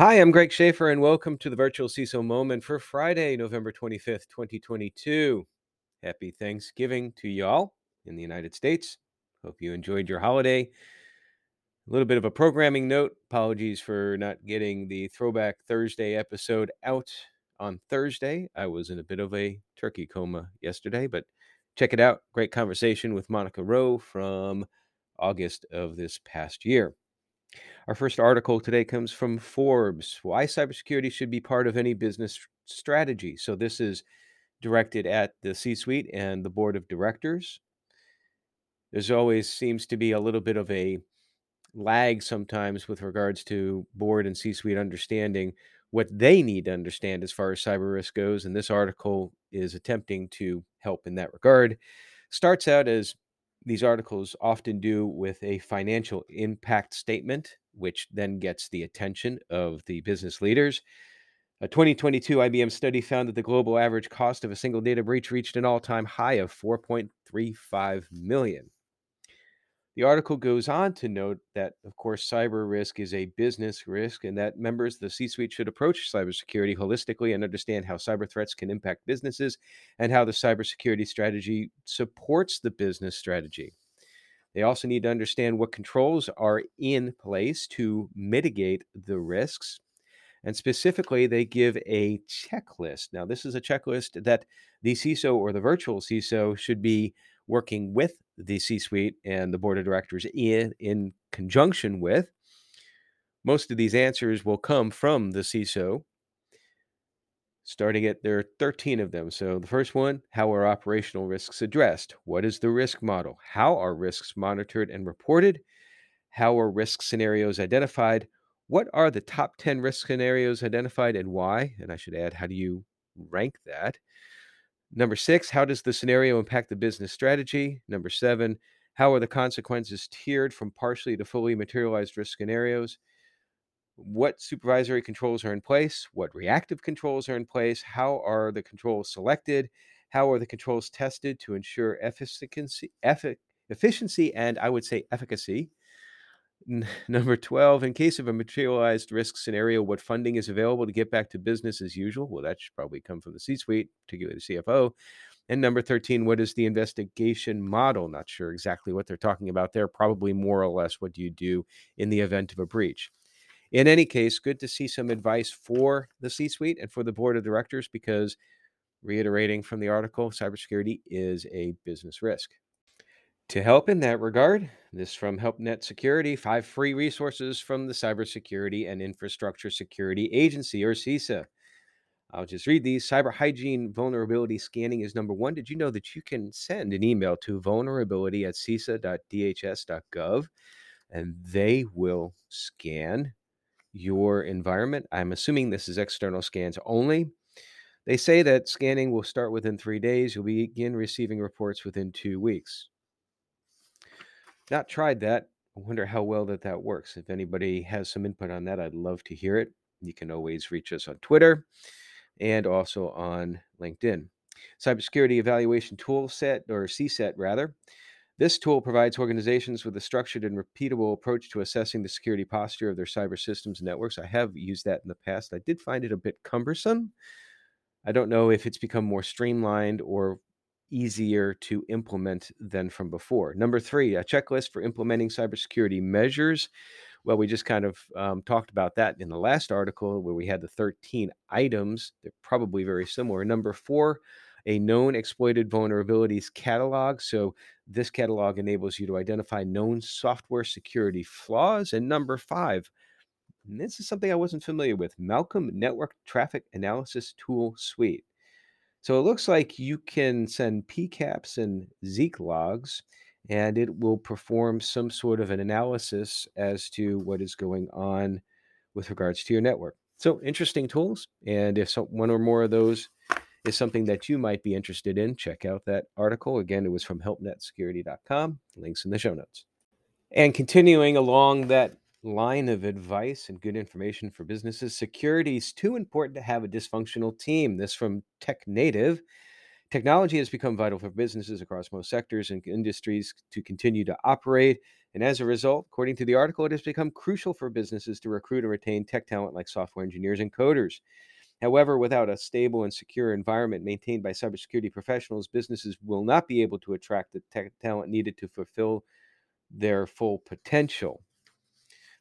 Hi, I'm Greg Schaefer, and welcome to the virtual CISO moment for Friday, November 25th, 2022. Happy Thanksgiving to y'all in the United States. Hope you enjoyed your holiday. A little bit of a programming note. Apologies for not getting the Throwback Thursday episode out on Thursday. I was in a bit of a turkey coma yesterday, but check it out. Great conversation with Monica Rowe from August of this past year. Our first article today comes from Forbes Why Cybersecurity Should Be Part of Any Business Strategy. So, this is directed at the C suite and the board of directors. There's always seems to be a little bit of a lag sometimes with regards to board and C suite understanding what they need to understand as far as cyber risk goes. And this article is attempting to help in that regard. Starts out as these articles often do with a financial impact statement, which then gets the attention of the business leaders. A 2022 IBM study found that the global average cost of a single data breach reached an all-time high of 4.35 million. The article goes on to note that, of course, cyber risk is a business risk and that members of the C suite should approach cybersecurity holistically and understand how cyber threats can impact businesses and how the cybersecurity strategy supports the business strategy. They also need to understand what controls are in place to mitigate the risks. And specifically, they give a checklist. Now, this is a checklist that the CISO or the virtual CISO should be working with the C suite and the board of directors in, in conjunction with. Most of these answers will come from the CISO, starting at there are 13 of them. So the first one how are operational risks addressed? What is the risk model? How are risks monitored and reported? How are risk scenarios identified? What are the top 10 risk scenarios identified and why? And I should add, how do you rank that? Number six, how does the scenario impact the business strategy? Number seven, how are the consequences tiered from partially to fully materialized risk scenarios? What supervisory controls are in place? What reactive controls are in place? How are the controls selected? How are the controls tested to ensure efficiency, efficiency and I would say efficacy? Number 12, in case of a materialized risk scenario, what funding is available to get back to business as usual? Well, that should probably come from the C suite, particularly the CFO. And number 13, what is the investigation model? Not sure exactly what they're talking about there. Probably more or less what do you do in the event of a breach. In any case, good to see some advice for the C suite and for the board of directors because, reiterating from the article, cybersecurity is a business risk. To help in that regard, this from HelpNet Security, five free resources from the Cybersecurity and Infrastructure Security Agency, or CISA. I'll just read these. Cyber hygiene vulnerability scanning is number one. Did you know that you can send an email to vulnerability at cisa.dhs.gov and they will scan your environment? I'm assuming this is external scans only. They say that scanning will start within three days. You'll begin receiving reports within two weeks. Not tried that. I wonder how well that that works. If anybody has some input on that, I'd love to hear it. You can always reach us on Twitter and also on LinkedIn. Cybersecurity Evaluation Tool Set, or CSET rather. This tool provides organizations with a structured and repeatable approach to assessing the security posture of their cyber systems and networks. I have used that in the past. I did find it a bit cumbersome. I don't know if it's become more streamlined or easier to implement than from before. Number three, a checklist for implementing cybersecurity measures. Well, we just kind of um, talked about that in the last article where we had the 13 items. They're probably very similar. Number four, a known exploited vulnerabilities catalog. So, this catalog enables you to identify known software security flaws. And number five, and this is something I wasn't familiar with Malcolm Network Traffic Analysis Tool Suite. So it looks like you can send PCAPs and Zeek logs, and it will perform some sort of an analysis as to what is going on with regards to your network. So interesting tools. And if one or more of those is something that you might be interested in, check out that article. Again, it was from helpnetsecurity.com. Links in the show notes. And continuing along that line of advice and good information for businesses. Security is too important to have a dysfunctional team. This from TechNative. Technology has become vital for businesses across most sectors and industries to continue to operate. And as a result, according to the article, it has become crucial for businesses to recruit and retain tech talent like software engineers and coders. However, without a stable and secure environment maintained by cybersecurity professionals, businesses will not be able to attract the tech talent needed to fulfill their full potential.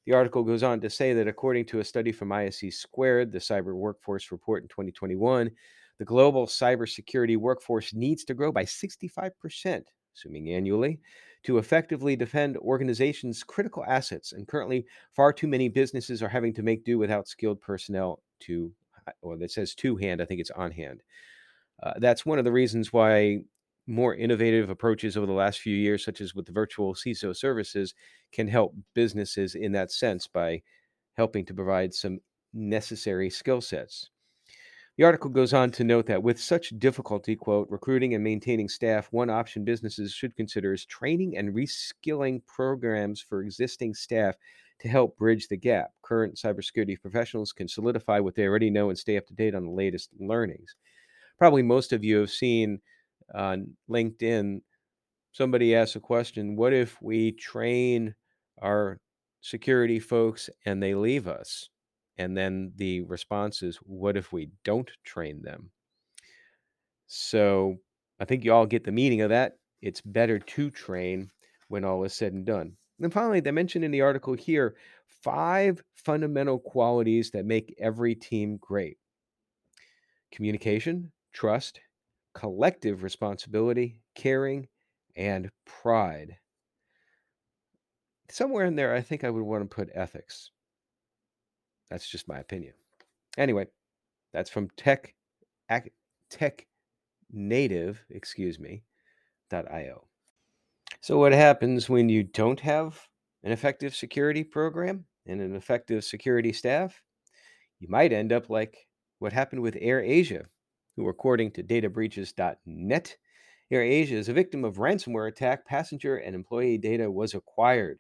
The article goes on to say that according to a study from ISC Squared, the Cyber Workforce Report in 2021, the global cybersecurity workforce needs to grow by 65%, assuming annually, to effectively defend organizations' critical assets. And currently, far too many businesses are having to make do without skilled personnel to, or that says to hand, I think it's on hand. Uh, that's one of the reasons why more innovative approaches over the last few years, such as with the virtual CISO services, can help businesses in that sense by helping to provide some necessary skill sets. The article goes on to note that with such difficulty, quote, recruiting and maintaining staff, one option businesses should consider is training and reskilling programs for existing staff to help bridge the gap. Current cybersecurity professionals can solidify what they already know and stay up to date on the latest learnings. Probably most of you have seen on LinkedIn somebody asked a question what if we train our security folks and they leave us? And then the response is, what if we don't train them? So I think you all get the meaning of that. It's better to train when all is said and done. And finally, they mentioned in the article here five fundamental qualities that make every team great communication, trust, collective responsibility, caring, and pride. Somewhere in there, I think I would want to put ethics. That's just my opinion. Anyway, that's from Tech Tech Native, excuse me, .io. So what happens when you don't have an effective security program and an effective security staff? You might end up like what happened with AirAsia, who according to databreaches.net, AirAsia is a victim of ransomware attack. Passenger and employee data was acquired.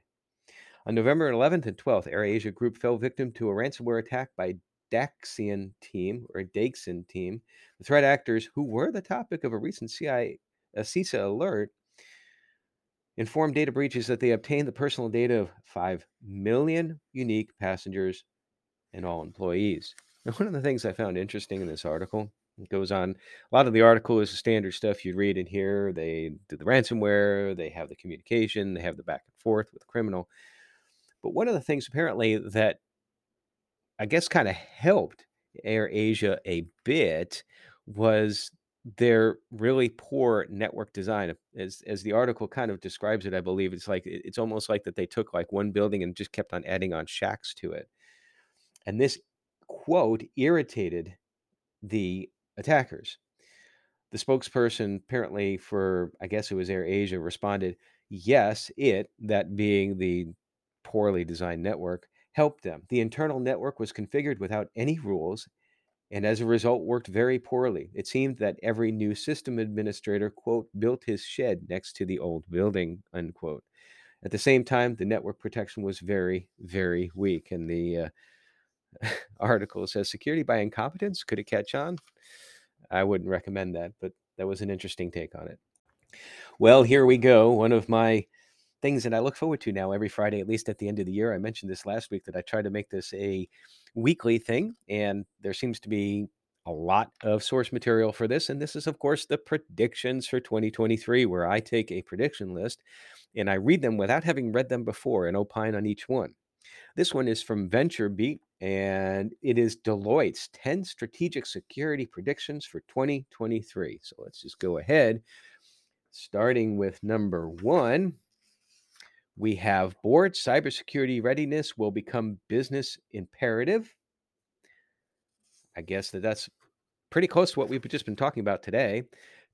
On November 11th and 12th, AirAsia Group fell victim to a ransomware attack by Daixin team or Daixin team. The threat actors, who were the topic of a recent CIA, a CISA alert, informed data breaches that they obtained the personal data of 5 million unique passengers and all employees. Now, one of the things I found interesting in this article it goes on. A lot of the article is the standard stuff you'd read in here. They do the ransomware, they have the communication, they have the back and forth with the criminal. But one of the things apparently that I guess kind of helped AirAsia a bit was their really poor network design. As as the article kind of describes it, I believe it's like it's almost like that they took like one building and just kept on adding on shacks to it. And this quote irritated the attackers. The spokesperson, apparently for I guess it was AirAsia, responded, "Yes, it, that being the poorly designed network helped them. The internal network was configured without any rules and as a result worked very poorly. It seemed that every new system administrator, quote, built his shed next to the old building, unquote. At the same time, the network protection was very, very weak. And the uh, article says security by incompetence. Could it catch on? I wouldn't recommend that, but that was an interesting take on it. Well, here we go. One of my things that I look forward to now every Friday, at least at the end of the year. I mentioned this last week that I try to make this a weekly thing, and there seems to be a lot of source material for this. And this is, of course, the predictions for 2023, where I take a prediction list and I read them without having read them before and opine on each one. This one is from VentureBeat, and it is Deloitte's 10 strategic security predictions for 2023. So let's just go ahead, starting with number one we have board cybersecurity readiness will become business imperative. I guess that that's pretty close to what we've just been talking about today.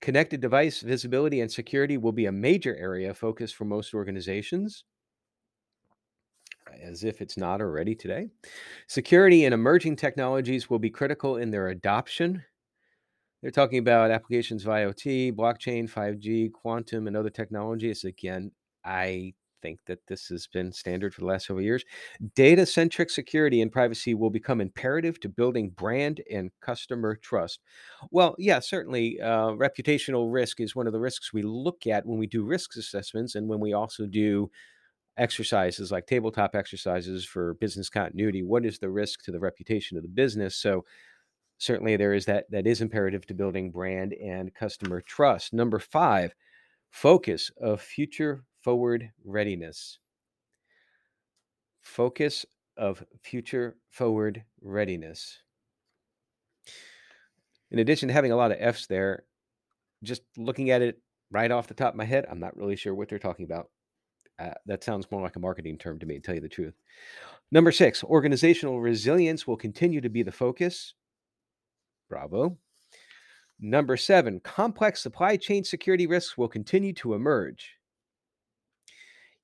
Connected device visibility and security will be a major area of focus for most organizations, as if it's not already today. Security and emerging technologies will be critical in their adoption. They're talking about applications of IoT, blockchain, 5G, quantum, and other technologies. Again, I think that this has been standard for the last several years. Data centric security and privacy will become imperative to building brand and customer trust. Well, yeah, certainly uh, reputational risk is one of the risks we look at when we do risk assessments and when we also do exercises like tabletop exercises for business continuity. What is the risk to the reputation of the business? So, certainly there is that that is imperative to building brand and customer trust. Number 5, focus of future forward readiness. Focus of future forward readiness. In addition to having a lot of F's there, just looking at it right off the top of my head, I'm not really sure what they're talking about. Uh, that sounds more like a marketing term to me, to tell you the truth. Number six, organizational resilience will continue to be the focus. Bravo. Number seven, complex supply chain security risks will continue to emerge.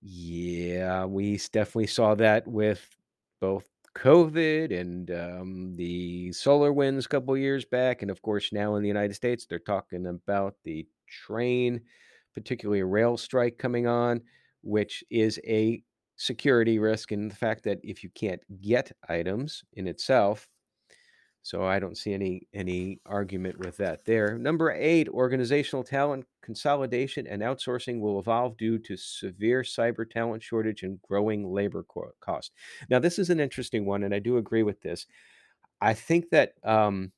Yeah, we definitely saw that with both COVID and um, the SolarWinds a couple years back. And of course, now in the United States, they're talking about the train, particularly a rail strike coming on, which is a security risk and the fact that if you can't get items in itself, so I don't see any any argument with that there. Number eight, organizational talent consolidation and outsourcing will evolve due to severe cyber talent shortage and growing labor co- cost. Now, this is an interesting one, and I do agree with this. I think that um,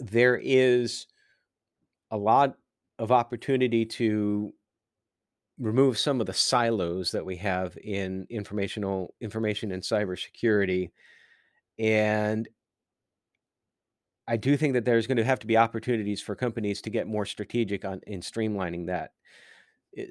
there is a lot of opportunity to remove some of the silos that we have in informational information and cybersecurity and I do think that there's going to have to be opportunities for companies to get more strategic on in streamlining that.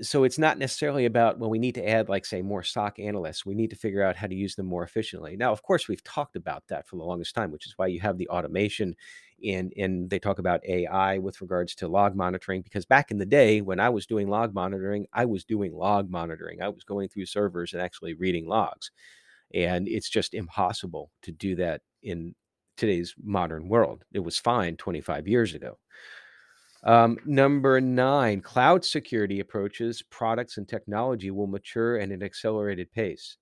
So it's not necessarily about well, we need to add like say more SOC analysts. We need to figure out how to use them more efficiently. Now, of course, we've talked about that for the longest time, which is why you have the automation and and they talk about AI with regards to log monitoring. Because back in the day when I was doing log monitoring, I was doing log monitoring. I was going through servers and actually reading logs, and it's just impossible to do that in today's modern world. It was fine 25 years ago. Um, number nine, cloud security approaches, products, and technology will mature at an accelerated pace.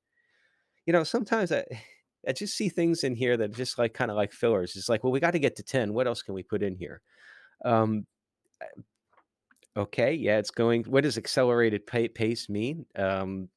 You know, sometimes I, I just see things in here that just like kind of like fillers. It's like, well, we got to get to 10. What else can we put in here? Um, okay, yeah, it's going. What does accelerated pace mean? Um,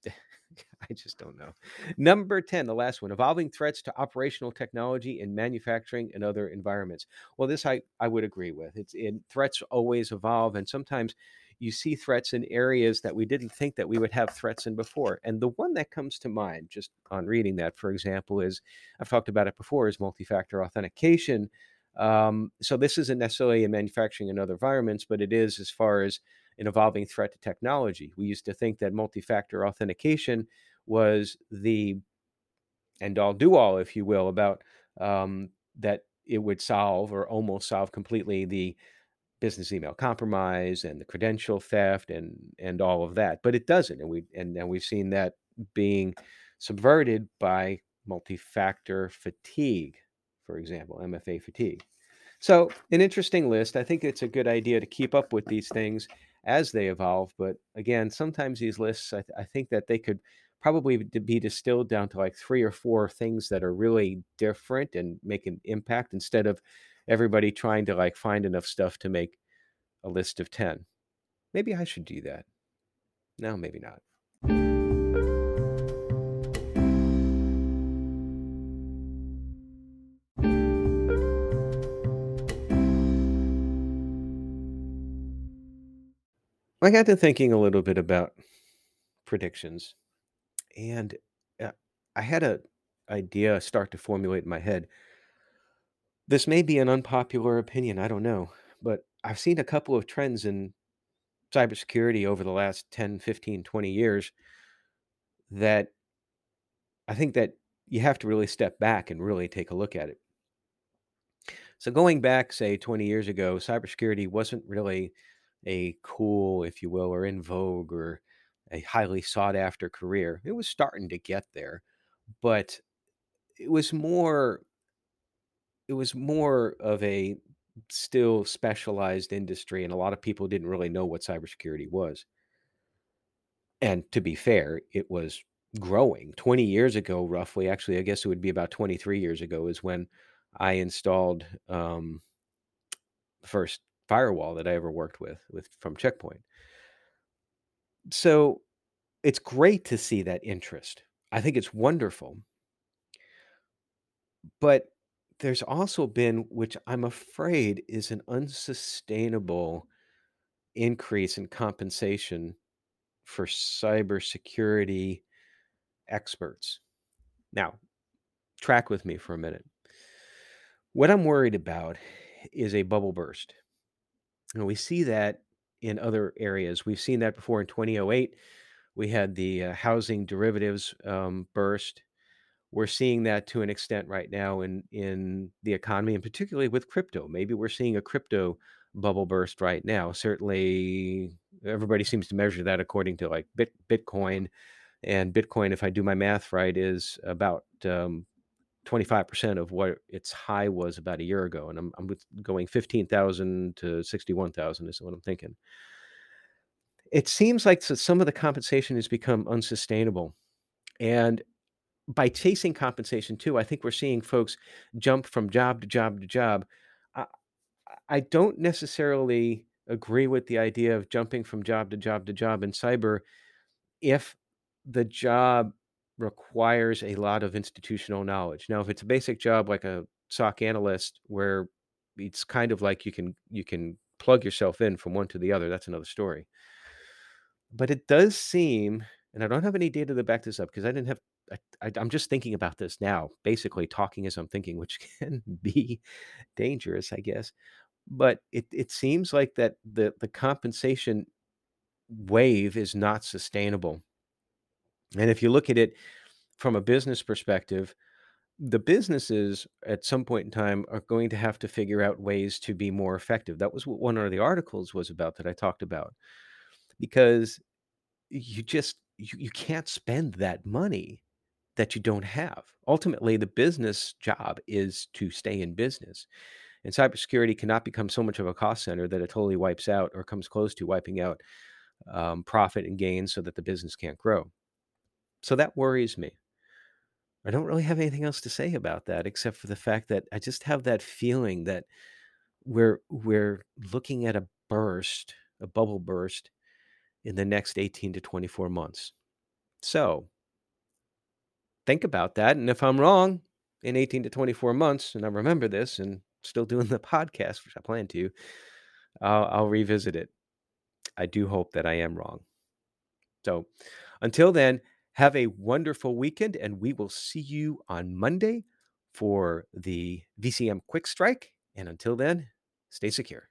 I just don't know. Number 10, the last one, evolving threats to operational technology in manufacturing and other environments. Well, this I, I would agree with. It's in threats always evolve, and sometimes you see threats in areas that we didn't think that we would have threats in before. And the one that comes to mind, just on reading that, for example, is I've talked about it before, is multi-factor authentication. Um, so this isn't necessarily in manufacturing and other environments, but it is as far as an evolving threat to technology. We used to think that multi-factor authentication was the end all do all, if you will, about um, that it would solve or almost solve completely the business email compromise and the credential theft and and all of that. But it doesn't, and we and, and we've seen that being subverted by multi-factor fatigue, for example, MFA fatigue. So, an interesting list. I think it's a good idea to keep up with these things as they evolve. But again, sometimes these lists, I, th- I think that they could probably be distilled down to like three or four things that are really different and make an impact instead of everybody trying to like find enough stuff to make a list of 10. Maybe I should do that. No, maybe not. I got to thinking a little bit about predictions, and uh, I had a idea start to formulate in my head. This may be an unpopular opinion, I don't know, but I've seen a couple of trends in cybersecurity over the last 10, 15, 20 years that I think that you have to really step back and really take a look at it. So going back, say 20 years ago, cybersecurity wasn't really a cool, if you will, or in vogue or a highly sought after career. It was starting to get there, but it was more it was more of a still specialized industry and a lot of people didn't really know what cybersecurity was. And to be fair, it was growing 20 years ago, roughly. Actually, I guess it would be about 23 years ago is when I installed um, first firewall that I ever worked with, with from Check Point. So it's great to see that interest. I think it's wonderful. But there's also been, which I'm afraid is an unsustainable increase in compensation for cybersecurity experts. Now, track with me for a minute. What I'm worried about is a bubble burst. And we see that in other areas. We've seen that before in 2008. We had the uh, housing derivatives um, burst. We're seeing that to an extent right now in in the economy, and particularly with crypto. Maybe we're seeing a crypto bubble burst right now. Certainly, everybody seems to measure that according to like Bit, Bitcoin, and Bitcoin, if I do my math right, is about um, 25% of what its high was about a year ago. And I'm, I'm going 15,000 to 61,000 is what I'm thinking. It seems like some of the compensation has become unsustainable. And by chasing compensation too, I think we're seeing folks jump from job to job to job. I, I don't necessarily agree with the idea of jumping from job to job to job in cyber if the job requires a lot of institutional knowledge. Now, if it's a basic job like a SOC analyst where it's kind of like you can you can plug yourself in from one to the other, that's another story. But it does seem, and I don't have any data to back this up because I didn't have I, am just thinking about this now, basically talking as I'm thinking, which can be dangerous, I guess. But it it seems like that the the compensation wave is not sustainable. And if you look at it from a business perspective, the businesses at some point in time are going to have to figure out ways to be more effective. That was what one of the articles was about that I talked about. Because you just you, you can't spend that money that you don't have. Ultimately, the business job is to stay in business. And cybersecurity cannot become so much of a cost center that it totally wipes out or comes close to wiping out um, profit and gains so that the business can't grow. So that worries me. I don't really have anything else to say about that except for the fact that I just have that feeling that we're we're looking at a burst, a bubble burst in the next 18 to 24 months. So, think about that and if I'm wrong in 18 to 24 months and I remember this and still doing the podcast, which I plan to, I'll, I'll revisit it. I do hope that I am wrong. So, until then, have a wonderful weekend, and we will see you on Monday for the VCM Quick Strike. And until then, stay secure.